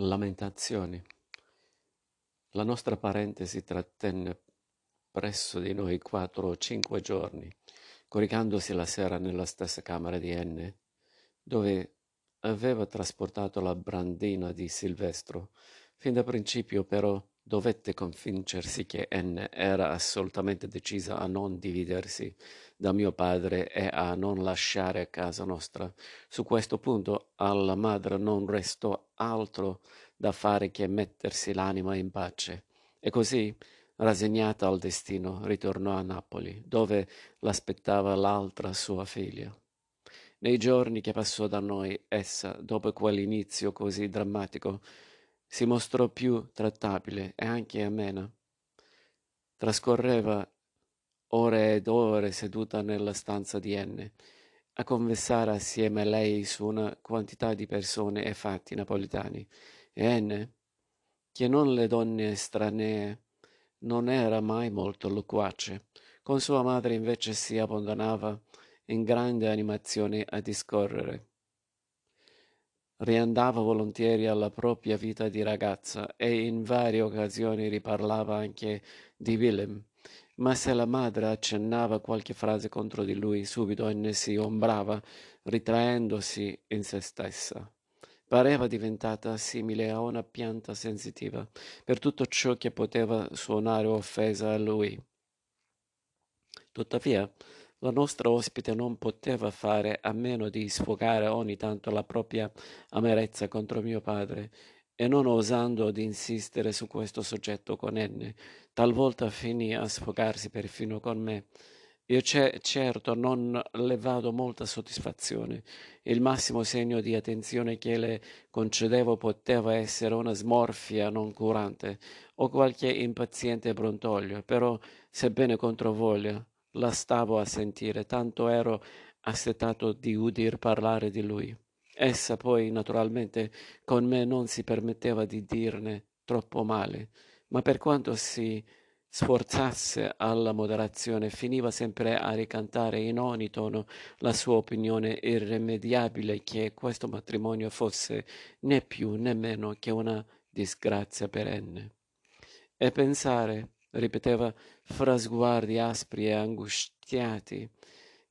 Lamentazioni. La nostra parente si trattenne presso di noi quattro o cinque giorni, coricandosi la sera nella stessa camera di N, dove aveva trasportato la brandina di Silvestro. Fin da principio, però, dovette convincersi che N era assolutamente decisa a non dividersi da mio padre e a non lasciare casa nostra. Su questo punto alla madre non restò altro da fare che mettersi l'anima in pace. E così, rassegnata al destino, ritornò a Napoli, dove l'aspettava l'altra sua figlia. Nei giorni che passò da noi, essa, dopo quell'inizio così drammatico, si mostrò più trattabile e anche amena. Trascorreva ore ed ore seduta nella stanza di N, a conversare assieme a lei su una quantità di persone e fatti napolitani, e N, che non le donne estranee, non era mai molto loquace. Con sua madre invece si abbandonava in grande animazione a discorrere. Riandava volentieri alla propria vita di ragazza e in varie occasioni riparlava anche di Willem, ma se la madre accennava qualche frase contro di lui, subito Anne si ombrava, ritraendosi in se stessa. Pareva diventata simile a una pianta sensitiva per tutto ciò che poteva suonare offesa a lui. Tuttavia, la nostra ospite non poteva fare a meno di sfogare ogni tanto la propria amarezza contro mio padre, e non osando di insistere su questo soggetto con N, talvolta finì a sfogarsi perfino con me. Io ce- certo non le vado molta soddisfazione. Il massimo segno di attenzione che le concedevo poteva essere una smorfia non curante o qualche impaziente brontolio, però, sebbene contro voglia, la stavo a sentire, tanto ero assetato di udir parlare di lui. Essa poi, naturalmente, con me non si permetteva di dirne troppo male, ma per quanto si sforzasse alla moderazione, finiva sempre a ricantare in ogni tono la sua opinione irrimediabile che questo matrimonio fosse né più né meno che una disgrazia perenne. E pensare ripeteva fra sguardi aspri e angustiati,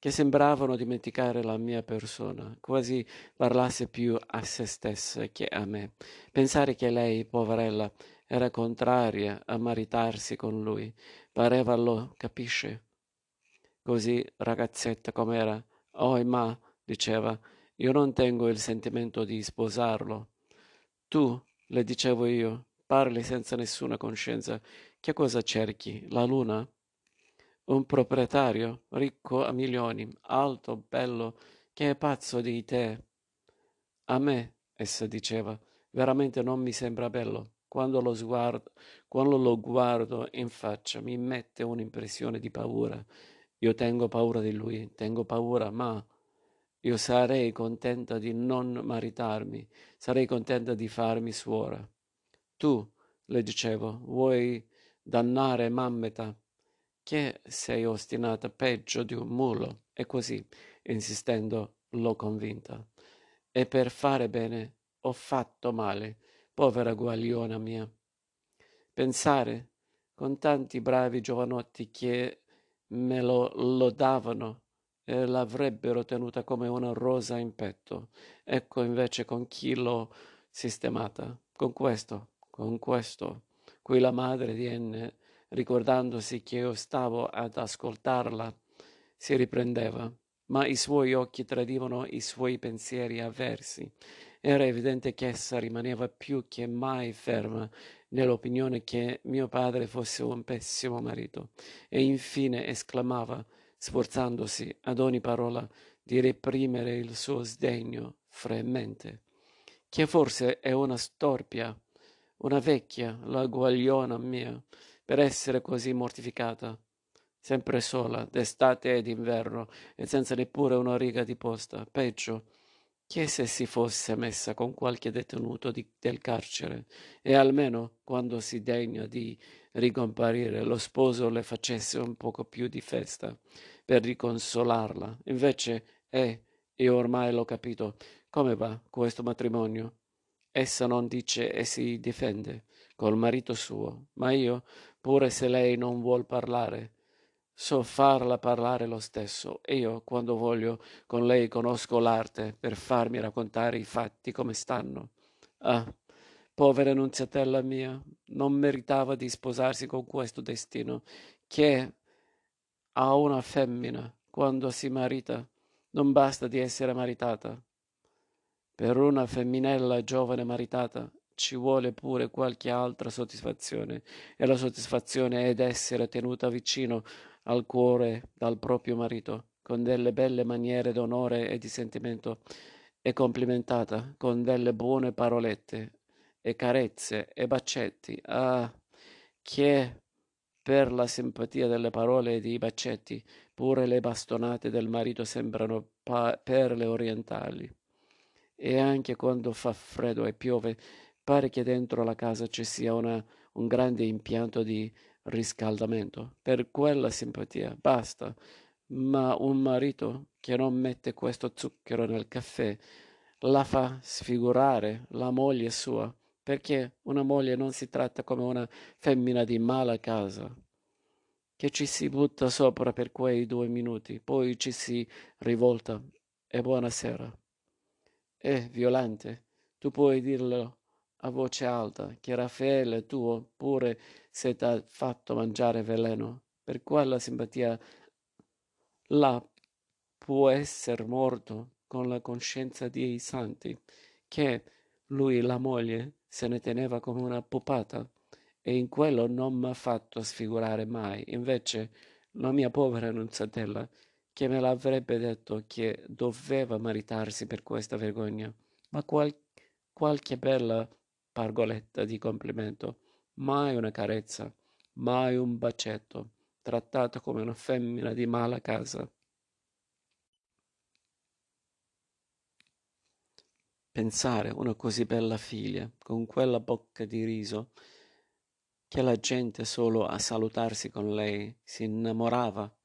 che sembravano dimenticare la mia persona, quasi parlasse più a se stessa che a me. Pensare che lei, poverella, era contraria a maritarsi con lui, pareva lo capisce. Così, ragazzetta com'era, oh ma, diceva, io non tengo il sentimento di sposarlo. Tu, le dicevo io, parli senza nessuna coscienza che cosa cerchi? La luna? Un proprietario ricco a milioni, alto, bello, che è pazzo di te. A me, essa diceva, veramente non mi sembra bello. Quando lo, sguardo, quando lo guardo in faccia mi mette un'impressione di paura. Io tengo paura di lui, tengo paura, ma io sarei contenta di non maritarmi, sarei contenta di farmi suora. Tu, le dicevo, vuoi dannare Mammeta, che sei ostinata peggio di un mulo, e così, insistendo, l'ho convinta. E per fare bene ho fatto male, povera guagliona mia. Pensare, con tanti bravi giovanotti che me lo lodavano e l'avrebbero tenuta come una rosa in petto, ecco invece con chi l'ho sistemata, con questo, con questo cui la madre di N, ricordandosi che io stavo ad ascoltarla, si riprendeva, ma i suoi occhi tradivano i suoi pensieri avversi. Era evidente che essa rimaneva più che mai ferma nell'opinione che mio padre fosse un pessimo marito, e infine esclamava, sforzandosi ad ogni parola di reprimere il suo sdegno fremente, che forse è una storpia una vecchia, la guagliona mia, per essere così mortificata, sempre sola, d'estate ed inverno, e senza neppure una riga di posta. Peggio, che se si fosse messa con qualche detenuto di, del carcere, e almeno, quando si degna di ricomparire, lo sposo le facesse un poco più di festa, per riconsolarla. Invece, eh, io ormai l'ho capito, come va questo matrimonio? Essa non dice e si difende col marito suo, ma io, pure se lei non vuol parlare, so farla parlare lo stesso io, quando voglio, con lei conosco l'arte per farmi raccontare i fatti come stanno. Ah, povera nunziatella mia, non meritava di sposarsi con questo destino, che a una femmina, quando si marita, non basta di essere maritata. Per una femminella giovane maritata ci vuole pure qualche altra soddisfazione, e la soddisfazione è d'essere tenuta vicino al cuore dal proprio marito, con delle belle maniere d'onore e di sentimento, e complimentata con delle buone parolette, e carezze, e bacetti. Ah, che per la simpatia delle parole e dei bacetti, pure le bastonate del marito sembrano perle orientali. E anche quando fa freddo e piove, Pare che dentro la casa ci sia una, un grande impianto di riscaldamento. Per quella simpatia basta. Ma un marito che non mette questo zucchero nel caffè la fa sfigurare la moglie sua, perché una moglie non si tratta come una femmina di mala casa, che ci si butta sopra per quei due minuti, poi ci si rivolta e buonasera. È violente, tu puoi dirlo a voce alta che Raffaele tuo pure se t'ha fatto mangiare veleno, per quella simpatia là può essere morto con la coscienza dei santi, che lui la moglie se ne teneva come una pupata, e in quello non m'ha fatto sfigurare mai. Invece la mia povera nunziatella, che me l'avrebbe detto che doveva maritarsi per questa vergogna, ma qual- qualche bella pargoletta di complimento, mai una carezza, mai un bacetto, trattata come una femmina di mala casa. Pensare una così bella figlia, con quella bocca di riso, che la gente solo a salutarsi con lei si innamorava,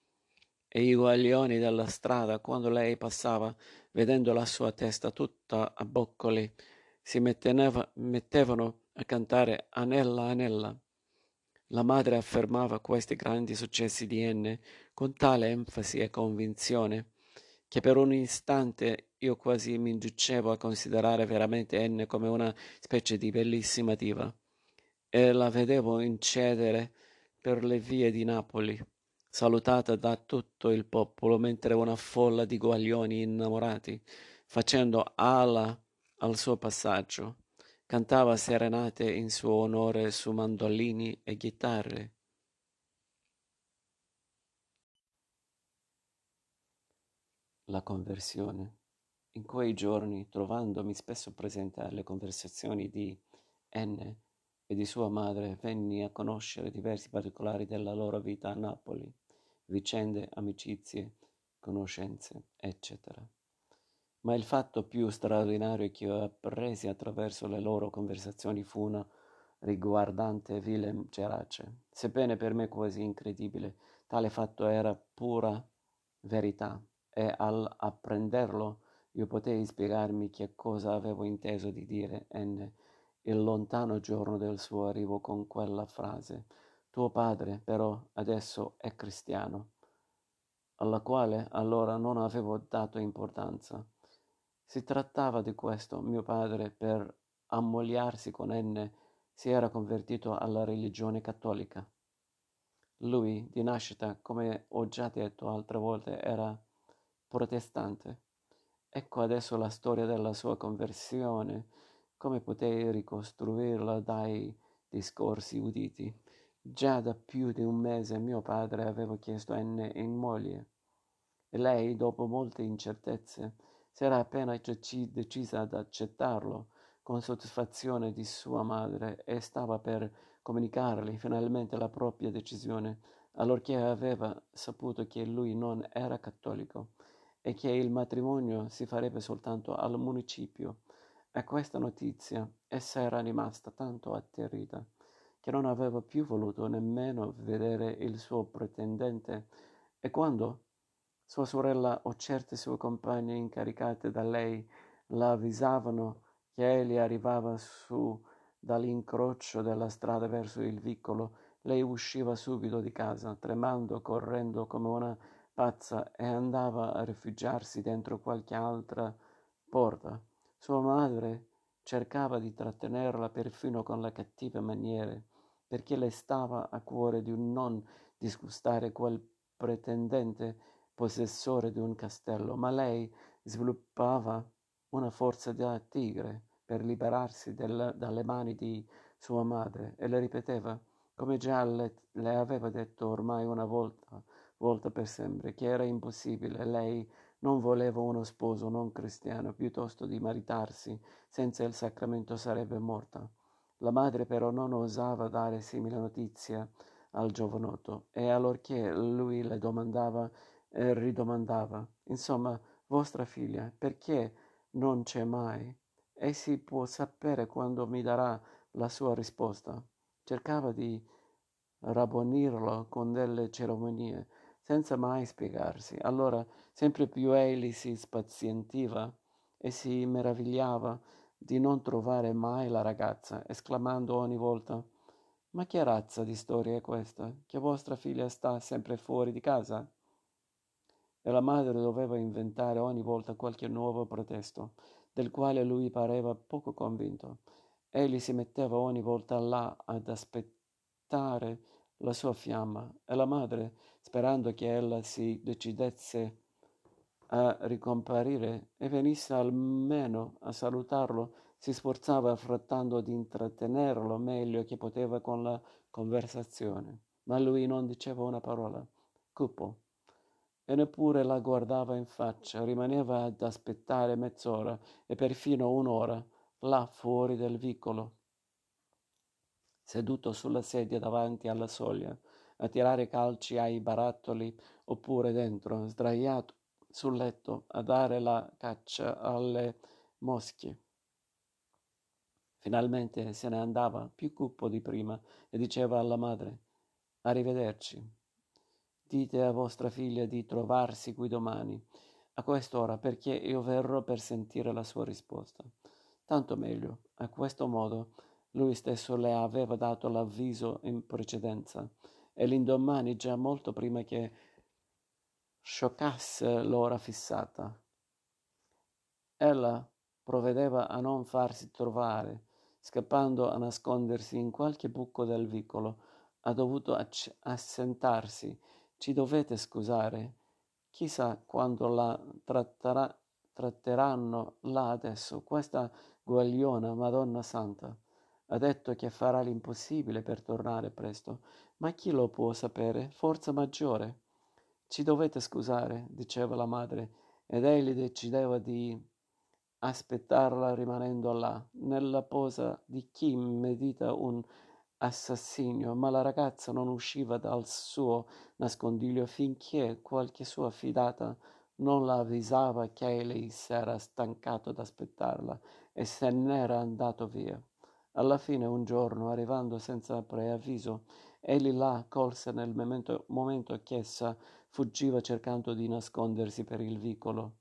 e i guaglioni della strada, quando lei passava, vedendo la sua testa tutta a boccoli, si metteneva, mettevano a cantare Anella, Anella. La madre affermava questi grandi successi di Enne con tale enfasi e convinzione che per un istante io quasi mi inducevo a considerare veramente Enne come una specie di bellissima diva e la vedevo incedere per le vie di Napoli, salutata da tutto il popolo, mentre una folla di guaglioni innamorati, facendo ala al suo passaggio, cantava serenate in suo onore su mandolini e chitarre. La conversione. In quei giorni, trovandomi spesso presente alle conversazioni di N e di sua madre, venni a conoscere diversi particolari della loro vita a Napoli, vicende, amicizie, conoscenze, eccetera. Ma il fatto più straordinario che ho appresi attraverso le loro conversazioni fu una riguardante Willem Gerace. Sebbene per me quasi incredibile, tale fatto era pura verità e al apprenderlo io potei spiegarmi che cosa avevo inteso di dire N il lontano giorno del suo arrivo con quella frase. Tuo padre, però, adesso è cristiano, alla quale allora non avevo dato importanza. Si trattava di questo. Mio padre, per ammogliarsi con N, si era convertito alla religione cattolica. Lui, di nascita, come ho già detto altre volte, era protestante. Ecco adesso la storia della sua conversione, come potei ricostruirla dai discorsi uditi. Già da più di un mese mio padre aveva chiesto N in moglie e lei, dopo molte incertezze, si era appena decisa ad accettarlo con soddisfazione di sua madre e stava per comunicargli finalmente la propria decisione, allorché aveva saputo che lui non era cattolico e che il matrimonio si farebbe soltanto al municipio. A questa notizia essa era rimasta tanto atterrita che non aveva più voluto nemmeno vedere il suo pretendente e quando sua sorella o certe sue compagne incaricate da lei la avvisavano che egli arrivava su dall'incrocio della strada verso il vicolo, lei usciva subito di casa, tremando, correndo come una pazza, e andava a rifugiarsi dentro qualche altra porta. Sua madre cercava di trattenerla perfino con le cattive maniere, perché le stava a cuore di non disgustare quel pretendente possessore di un castello, ma lei sviluppava una forza da tigre per liberarsi del, dalle mani di sua madre e le ripeteva, come già le, le aveva detto ormai una volta, volta per sempre, che era impossibile. Lei non voleva uno sposo non cristiano, piuttosto di maritarsi senza il sacramento sarebbe morta. La madre però non osava dare simile notizia al giovanotto e allorché lui le domandava e ridomandava, insomma, vostra figlia, perché non c'è mai? E si può sapere quando mi darà la sua risposta. Cercava di rabbonirlo con delle ceremonie, senza mai spiegarsi. Allora sempre più egli si spazientiva e si meravigliava di non trovare mai la ragazza, esclamando ogni volta Ma che razza di storia è questa? Che vostra figlia sta sempre fuori di casa? E la madre doveva inventare ogni volta qualche nuovo pretesto, del quale lui pareva poco convinto. Egli si metteva ogni volta là ad aspettare la sua fiamma e la madre, sperando che ella si decidesse a ricomparire e venisse almeno a salutarlo, si sforzava affrettando di intrattenerlo meglio che poteva con la conversazione. Ma lui non diceva una parola, cupo, e neppure la guardava in faccia, rimaneva ad aspettare mezz'ora e perfino un'ora là fuori del vicolo, seduto sulla sedia davanti alla soglia, a tirare calci ai barattoli oppure dentro, sdraiato sul letto a dare la caccia alle mosche. Finalmente se ne andava, più cupo di prima, e diceva alla madre Arrivederci. Dite a vostra figlia di trovarsi qui domani, a quest'ora, perché io verrò per sentire la sua risposta. Tanto meglio. A questo modo lui stesso le aveva dato l'avviso in precedenza e l'indomani, già molto prima che scioccasse l'ora fissata. Ella provvedeva a non farsi trovare, scappando a nascondersi in qualche buco del vicolo. Ha dovuto acc- assentarsi. Ci dovete scusare. Chissà quando la tratterà, tratteranno là adesso. Questa guagliona, Madonna Santa. Ha detto che farà l'impossibile per tornare presto. Ma chi lo può sapere? Forza maggiore. Ci dovete scusare, diceva la madre, ed egli decideva di aspettarla rimanendo là, nella posa di chi medita un assassinio, ma la ragazza non usciva dal suo nascondiglio finché qualche sua fidata non la avvisava che egli s'era stancato d'aspettarla e se n'era andato via. Alla fine un giorno, arrivando senza preavviso, egli la colse nel momento, momento ch'essa fuggiva cercando di nascondersi per il vicolo.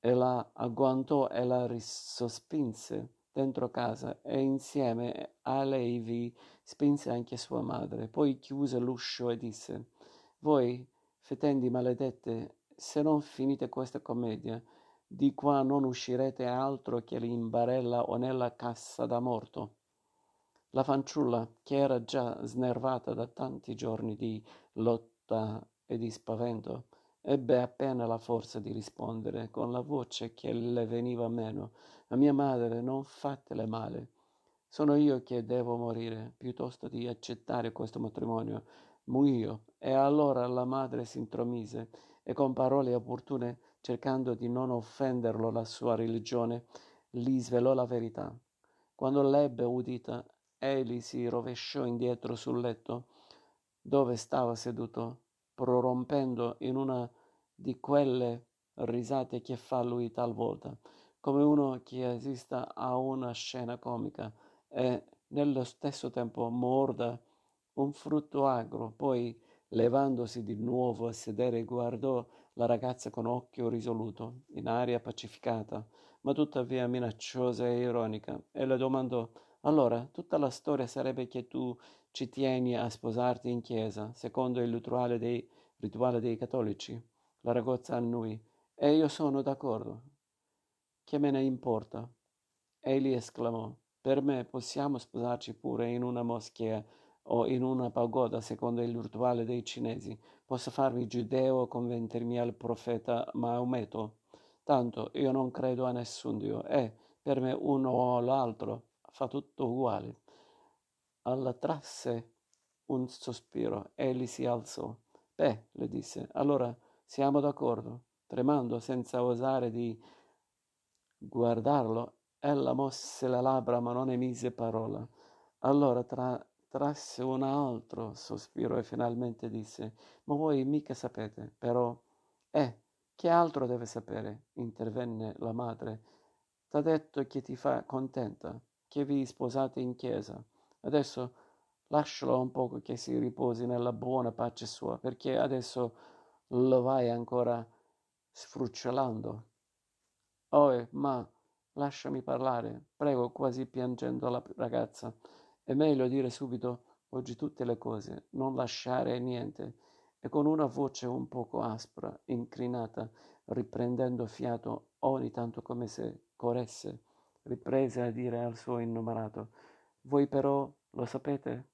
E la agguantò e la risospinse dentro casa e insieme a lei vi spinse anche sua madre. Poi chiuse l'uscio e disse, voi, fetendi maledette, se non finite questa commedia, di qua non uscirete altro che in barella o nella cassa da morto. La fanciulla, che era già snervata da tanti giorni di lotta, difficoltà e di spavento, ebbe appena la forza di rispondere con la voce che le veniva meno. A mia madre, non fatele male. Sono io che devo morire, piuttosto di accettare questo matrimonio. Muio. E allora la madre si intromise e con parole opportune, cercando di non offenderlo la sua religione, gli svelò la verità. Quando l'ebbe udita, egli si rovesciò indietro sul letto dove stava seduto, prorompendo in una di quelle risate che fa lui talvolta, come uno che assista a una scena comica e nello stesso tempo morda un frutto agro, poi levandosi di nuovo a sedere guardò la ragazza con occhio risoluto, in aria pacificata, ma tuttavia minacciosa e ironica, e le domandò allora tutta la storia sarebbe che tu ci tieni a sposarti in chiesa, secondo il rituale dei, rituale dei cattolici. La ragazza annui. E io sono d'accordo. Che me ne importa? Egli esclamò. Per me possiamo sposarci pure in una moschea o in una pagoda secondo il rituale dei cinesi. Posso farmi giudeo o convertirmi al profeta Maometto. Tanto io non credo a nessun Dio e per me uno o l'altro fa tutto uguale. Alla trasse un sospiro. Egli si alzò. Beh, le disse, allora siamo d'accordo. Tremando senza osare di guardarlo, ella mosse le labbra ma non emise parola. Allora tra, trasse un altro sospiro e finalmente disse: Ma voi mica sapete, però. Eh, che altro deve sapere? intervenne la madre. T'ha detto che ti fa contenta, che vi sposate in chiesa. Adesso lascialo un poco che si riposi nella buona pace sua, perché adesso lo vai ancora sfrucciolando. Oh, ma lasciami parlare, prego, quasi piangendo la ragazza. È meglio dire subito oggi tutte le cose, non lasciare niente. E con una voce un poco aspra, incrinata, riprendendo fiato ogni tanto come se corresse, riprese a dire al suo innamorato, voi però lo sapete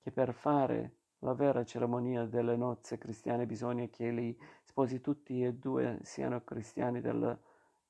che per fare la vera cerimonia delle nozze cristiane bisogna che gli sposi tutti e due siano cristiani della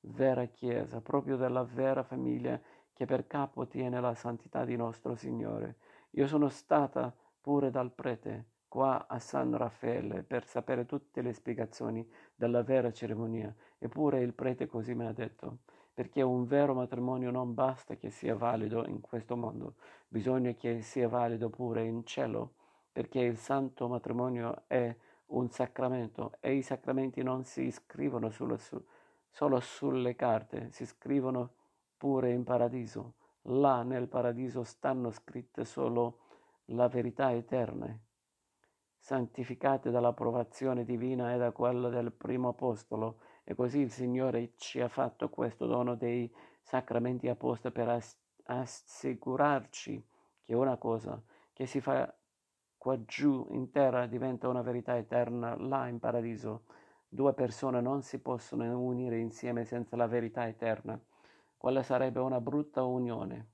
vera Chiesa, proprio della vera famiglia che per capo tiene la santità di nostro Signore. Io sono stata pure dal prete qua a San Raffaele per sapere tutte le spiegazioni della vera cerimonia, eppure il prete così mi ha detto, perché un vero matrimonio non basta che sia valido in questo mondo, bisogna che sia valido pure in cielo, perché il santo matrimonio è un sacramento e i sacramenti non si scrivono solo, su, solo sulle carte, si scrivono pure in paradiso. Là nel paradiso stanno scritte solo la verità eterna, santificate dall'approvazione divina e da quella del primo apostolo, e così il Signore ci ha fatto questo dono dei sacramenti apposta per ass- assicurarci che una cosa che si fa qua giù in terra diventa una verità eterna là in paradiso. Due persone non si possono unire insieme senza la verità eterna quale sarebbe una brutta unione.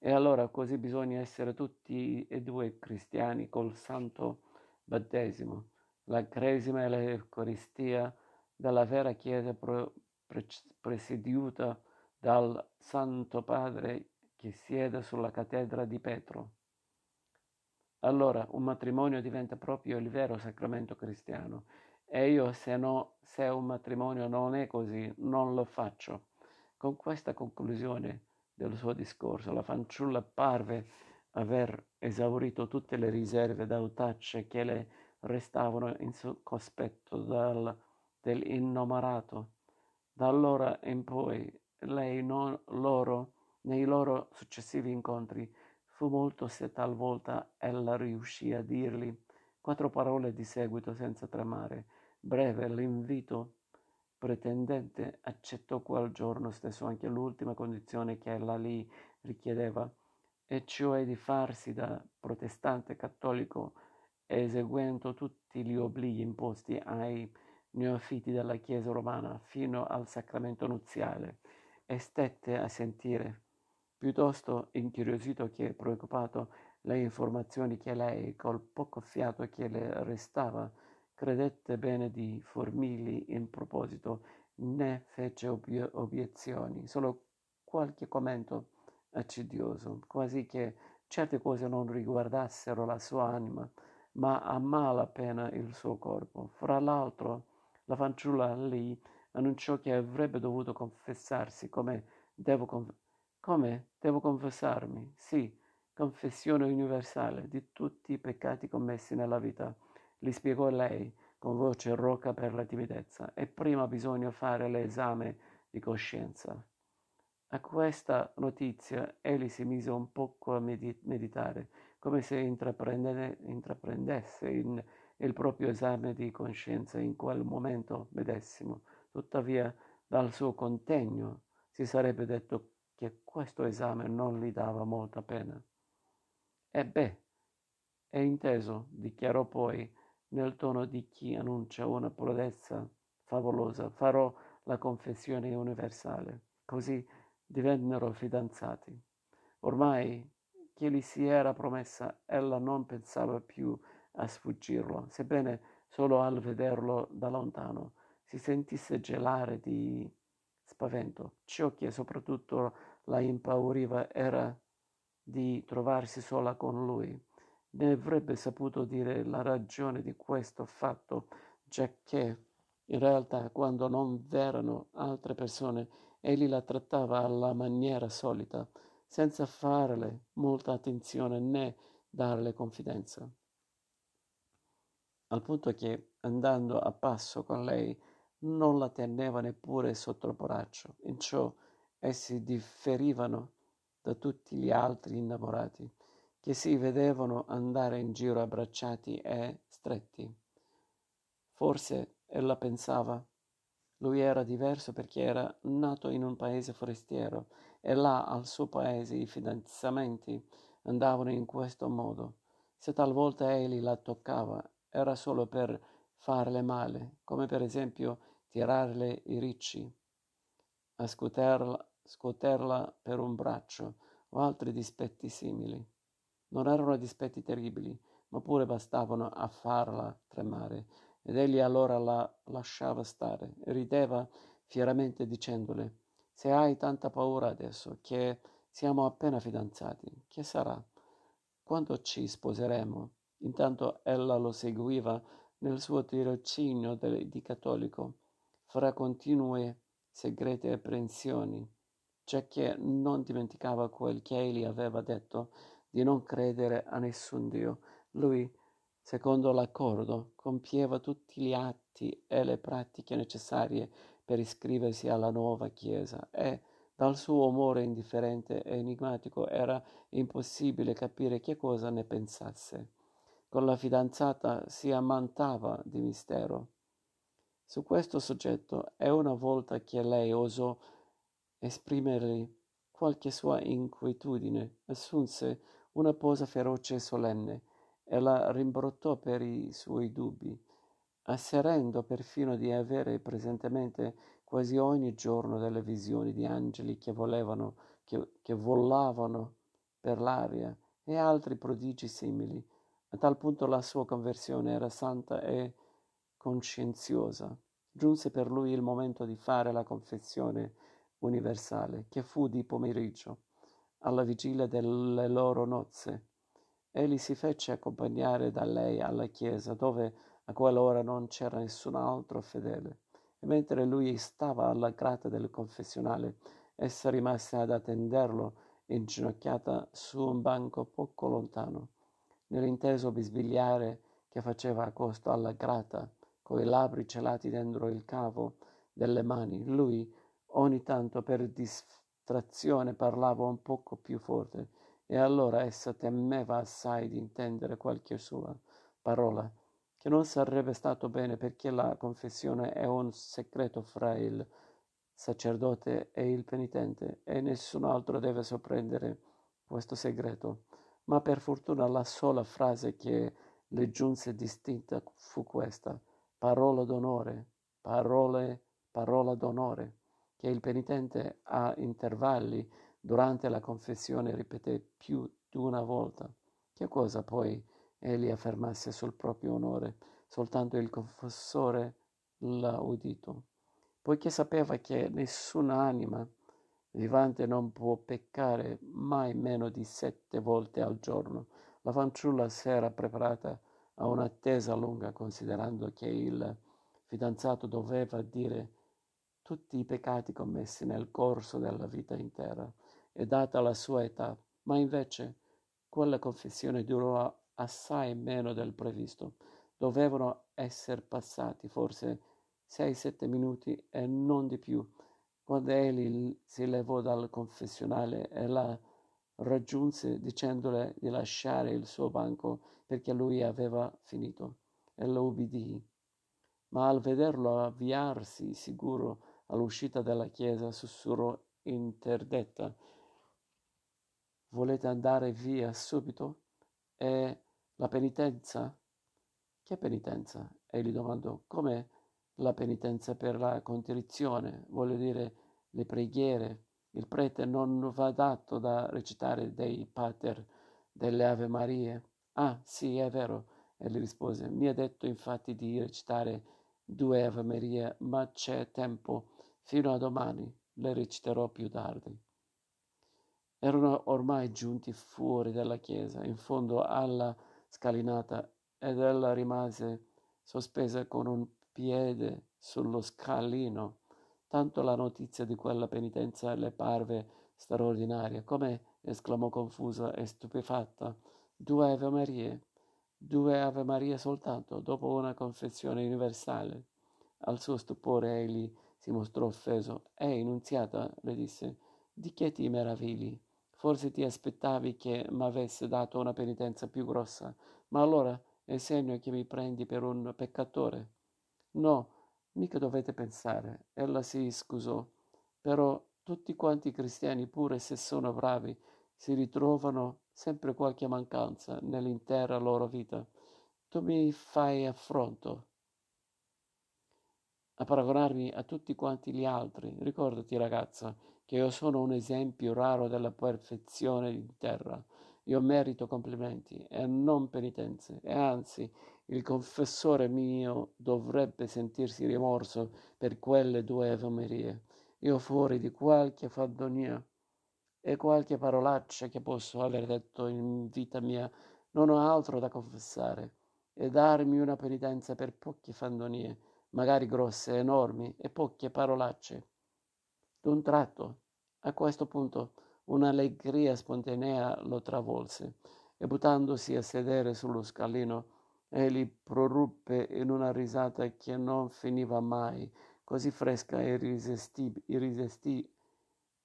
E allora così bisogna essere tutti e due cristiani col santo battesimo, la cresima e l'Eucaristia della vera Chiesa presieduta dal Santo Padre che siede sulla cattedra di Petro. Allora un matrimonio diventa proprio il vero sacramento cristiano e io se, no, se un matrimonio non è così non lo faccio. Con questa conclusione del suo discorso, la fanciulla parve aver esaurito tutte le riserve d'audacia che le restavano in cospetto dal, dell'innamorato. Da allora in poi lei non, loro, nei loro successivi incontri, fu molto se talvolta ella riuscì a dirgli quattro parole di seguito senza tremare. Breve l'invito pretendente accettò quel giorno stesso anche l'ultima condizione che ella lì richiedeva, e cioè di farsi da protestante cattolico eseguendo tutti gli obblighi imposti ai neofiti della Chiesa romana fino al sacramento nuziale, e stette a sentire, piuttosto incuriosito che preoccupato, le informazioni che lei, col poco fiato che le restava, credette bene di formirgli in proposito, né fece ob- obiezioni, solo qualche commento accidioso, quasi che certe cose non riguardassero la sua anima, ma a malapena il suo corpo. Fra l'altro, la fanciulla lì annunciò che avrebbe dovuto confessarsi come devo, conf- come devo confessarmi, sì, confessione universale di tutti i peccati commessi nella vita gli spiegò lei con voce roca per la timidezza, e prima bisogna fare l'esame di coscienza. A questa notizia egli si mise un poco a meditare, come se intraprendesse in, il proprio esame di coscienza in quel momento medesimo. Tuttavia, dal suo contegno si sarebbe detto che questo esame non gli dava molta pena. E beh, è inteso, dichiarò poi, nel tono di chi annuncia una prodezza favolosa, farò la confessione universale. Così divennero fidanzati. Ormai che gli si era promessa, ella non pensava più a sfuggirlo, sebbene solo al vederlo da lontano si sentisse gelare di spavento. Ciò che soprattutto la impauriva era di trovarsi sola con lui. Ne avrebbe saputo dire la ragione di questo fatto, giacché in realtà quando non v'erano altre persone egli la trattava alla maniera solita, senza farle molta attenzione né darle confidenza. Al punto che, andando a passo con lei, non la teneva neppure sotto il braccio. In ciò essi differivano da tutti gli altri innamorati, che si vedevano andare in giro abbracciati e stretti. Forse ella pensava, lui era diverso perché era nato in un paese forestiero e là al suo paese i fidanzamenti andavano in questo modo. Se talvolta egli la toccava, era solo per farle male, come per esempio tirarle i ricci, a scuoterla, scuoterla per un braccio o altri dispetti simili. Non erano dispetti terribili, ma pure bastavano a farla tremare, ed egli allora la lasciava stare, rideva fieramente dicendole se hai tanta paura adesso, che siamo appena fidanzati, che sarà? Quando ci sposeremo? Intanto ella lo seguiva nel suo tirocinio di cattolico fra continue segrete apprensioni, giacché non dimenticava quel che egli aveva detto di non credere a nessun Dio. Lui, secondo l'accordo, compieva tutti gli atti e le pratiche necessarie per iscriversi alla nuova Chiesa e, dal suo umore indifferente e enigmatico, era impossibile capire che cosa ne pensasse. Con la fidanzata si ammantava di mistero su questo soggetto e una volta che lei osò esprimergli qualche sua inquietudine, assunse una posa feroce e solenne e la rimbrottò per i suoi dubbi, asserendo perfino di avere presentemente quasi ogni giorno delle visioni di angeli che volevano, che, che volavano per l'aria e altri prodigi simili. A tal punto la sua conversione era santa e coscienziosa. Giunse per lui il momento di fare la confessione universale, che fu di pomeriggio, alla vigilia delle loro nozze. Egli si fece accompagnare da lei alla chiesa, dove a quell'ora non c'era nessun altro fedele. E mentre lui stava alla grata del confessionale, essa rimase ad attenderlo, inginocchiata su un banco poco lontano. Nell'inteso bisbigliare che faceva a costo alla grata, coi labbri celati dentro il cavo delle mani. Lui ogni tanto per distrazione parlava un poco più forte e allora essa temeva assai di intendere qualche sua parola, che non sarebbe stato bene perché la confessione è un segreto fra il sacerdote e il penitente e nessun altro deve sorprendere questo segreto. Ma per fortuna la sola frase che le giunse distinta fu questa parola d'onore, parole, parola d'onore, che il penitente a intervalli durante la confessione ripeté più di una volta. Che cosa poi egli affermasse sul proprio onore, soltanto il confessore l'ha udito, poiché sapeva che nessuna anima vivante non può peccare mai meno di sette volte al giorno. La fanciulla s'era preparata a un'attesa lunga considerando che il fidanzato doveva dire tutti i peccati commessi nel corso della vita intera e data la sua età, ma invece quella confessione durò assai meno del previsto. Dovevano essere passati forse sei-sette minuti e non di più, quando egli si levò dal confessionale e la raggiunse dicendole di lasciare il suo banco perché lui aveva finito e lo ubbidì. Ma al vederlo avviarsi sicuro all'uscita della chiesa sussurrò interdetta. Volete andare via subito? E la penitenza? Che penitenza? E gli domandò, come la penitenza per la contrizione, voglio dire le preghiere. Il prete non va dato da recitare dei pater, delle Ave Marie. Ah, sì, è vero. E gli rispose, mi ha detto infatti di recitare due Ave Marie, ma c'è tempo, fino a domani, le reciterò più tardi. Erano ormai giunti fuori dalla chiesa, in fondo alla scalinata, ed ella rimase sospesa con un piede sullo scalino. Tanto la notizia di quella penitenza le parve straordinaria. Come esclamò confusa e stupefatta. Due Ave Marie, due Ave Marie soltanto, dopo una confessione universale. Al suo stupore egli si mostrò offeso. Ehi, Nunziata, le disse, di che ti meravigli? Forse ti aspettavi che m'avesse dato una penitenza più grossa, ma allora è segno che mi prendi per un peccatore. No, mica dovete pensare. Ella si scusò. Però tutti quanti i cristiani, pure se sono bravi, si ritrovano sempre qualche mancanza nell'intera loro vita. Tu mi fai affronto a paragonarmi a tutti quanti gli altri. Ricordati, ragazza, che io sono un esempio raro della perfezione in terra. Io merito complimenti e non penitenze, e anzi il confessore mio dovrebbe sentirsi rimorso per quelle due evomerie. Io fuori di qualche fandonia e qualche parolaccia che posso aver detto in vita mia, non ho altro da confessare e darmi una penitenza per poche fandonie, magari grosse, enormi, e poche parolacce. D'un tratto, a questo punto, un'allegria spontanea lo travolse e buttandosi a sedere sullo scalino, Egli proruppe in una risata che non finiva mai, così fresca e irresisti- irresisti-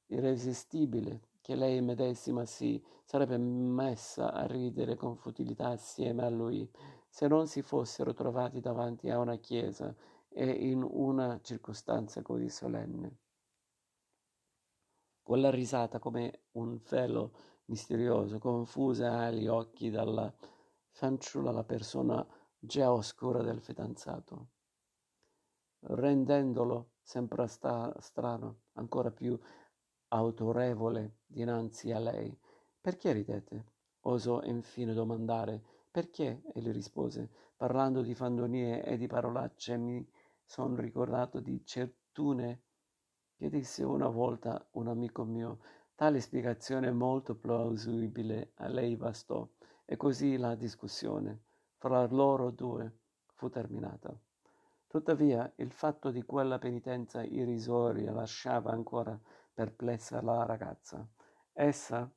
irresistibile che lei medesima si sarebbe messa a ridere con futilità assieme a lui, se non si fossero trovati davanti a una chiesa e in una circostanza così solenne. Quella risata come un velo misterioso, confusa agli occhi dalla fanciulla la persona già oscura del fidanzato, rendendolo sempre sta- strano, ancora più autorevole dinanzi a lei. Perché ridete? osò infine domandare. Perché? E le rispose, parlando di fandonie e di parolacce, mi son ricordato di certune che disse una volta un amico mio. Tale spiegazione molto plausibile a lei bastò e così la discussione fra loro due fu terminata. Tuttavia il fatto di quella penitenza irrisoria lasciava ancora perplessa la ragazza. Essa,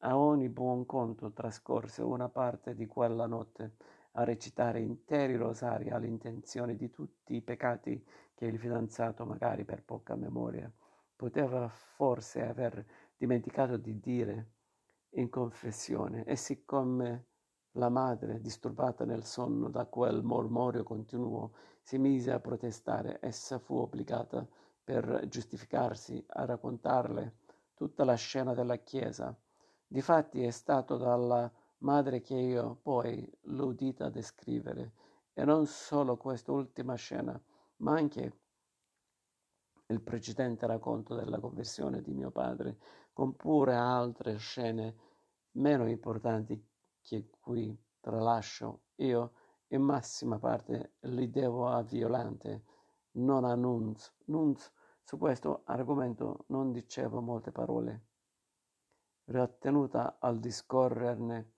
a ogni buon conto, trascorse una parte di quella notte a recitare interi rosari all'intenzione di tutti i peccati che il fidanzato, magari per poca memoria, poteva forse aver dimenticato di dire in confessione. E siccome la madre, disturbata nel sonno da quel mormorio continuo, si mise a protestare, essa fu obbligata, per giustificarsi, a raccontarle tutta la scena della chiesa. Difatti è stato dalla madre che io poi l'ho udita descrivere, e non solo quest'ultima scena, ma anche il precedente racconto della conversione di mio padre, con pure altre scene meno importanti che qui tralascio. Io in massima parte li devo a Violante, non a Nunz. Nunz su questo argomento non diceva molte parole, rattenuta al discorrerne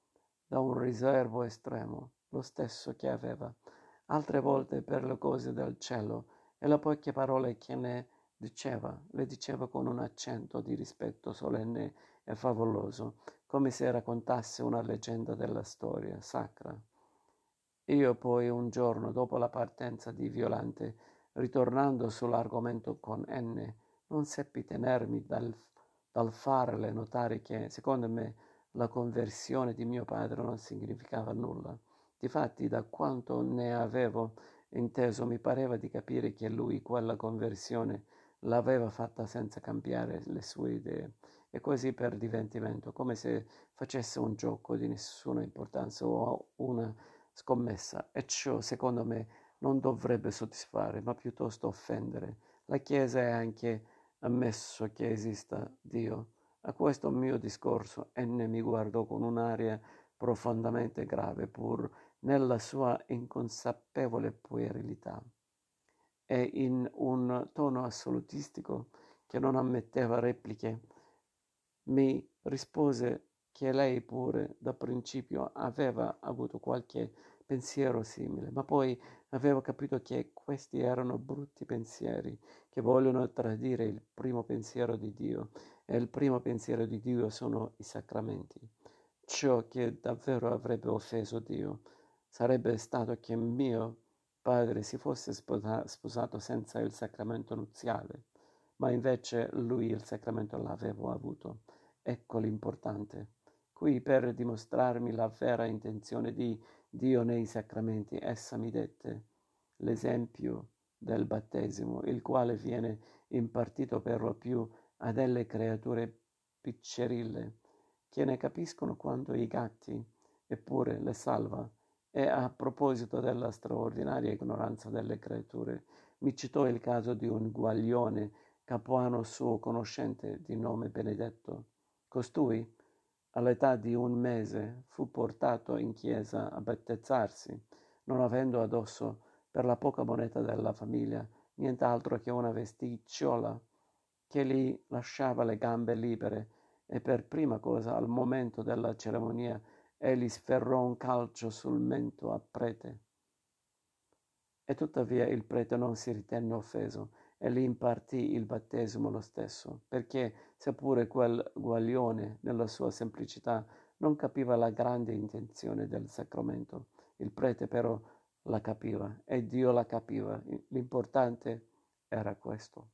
da un riservo estremo, lo stesso che aveva altre volte per le cose del cielo, e le poche parole che ne diceva, le diceva con un accento di rispetto solenne e favoloso, come se raccontasse una leggenda della storia sacra. Io poi un giorno dopo la partenza di Violante, ritornando sull'argomento con N, non seppi tenermi dal, dal farle notare che, secondo me, la conversione di mio padre non significava nulla. Difatti, da quanto ne avevo inteso, mi pareva di capire che lui quella conversione l'aveva fatta senza cambiare le sue idee e così per divertimento, come se facesse un gioco di nessuna importanza o una scommessa e ciò secondo me non dovrebbe soddisfare ma piuttosto offendere. La Chiesa è anche ammesso che esista Dio. A questo mio discorso Enne mi guardò con un'aria profondamente grave pur nella sua inconsapevole puerilità e in un tono assolutistico che non ammetteva repliche, mi rispose che lei pure da principio aveva avuto qualche pensiero simile, ma poi avevo capito che questi erano brutti pensieri che vogliono tradire il primo pensiero di Dio e il primo pensiero di Dio sono i sacramenti. Ciò che davvero avrebbe offeso Dio sarebbe stato che mio padre si fosse sposato senza il sacramento nuziale, ma invece lui il sacramento l'aveva avuto. Ecco l'importante. Qui per dimostrarmi la vera intenzione di Dio nei sacramenti, essa mi dette l'esempio del battesimo, il quale viene impartito per lo più a delle creature piccerille, che ne capiscono quanto i gatti, eppure le salva. E a proposito della straordinaria ignoranza delle creature, mi citò il caso di un guaglione capuano suo conoscente di nome Benedetto. Costui, all'età di un mese, fu portato in chiesa a battezzarsi, non avendo addosso, per la poca moneta della famiglia, nient'altro che una vesticciola che gli lasciava le gambe libere e per prima cosa al momento della cerimonia egli sferrò un calcio sul mento a prete. E tuttavia il prete non si ritenne offeso e gli impartì il battesimo lo stesso, perché seppure quel guaglione nella sua semplicità non capiva la grande intenzione del sacramento, il prete però la capiva e Dio la capiva. L'importante era questo.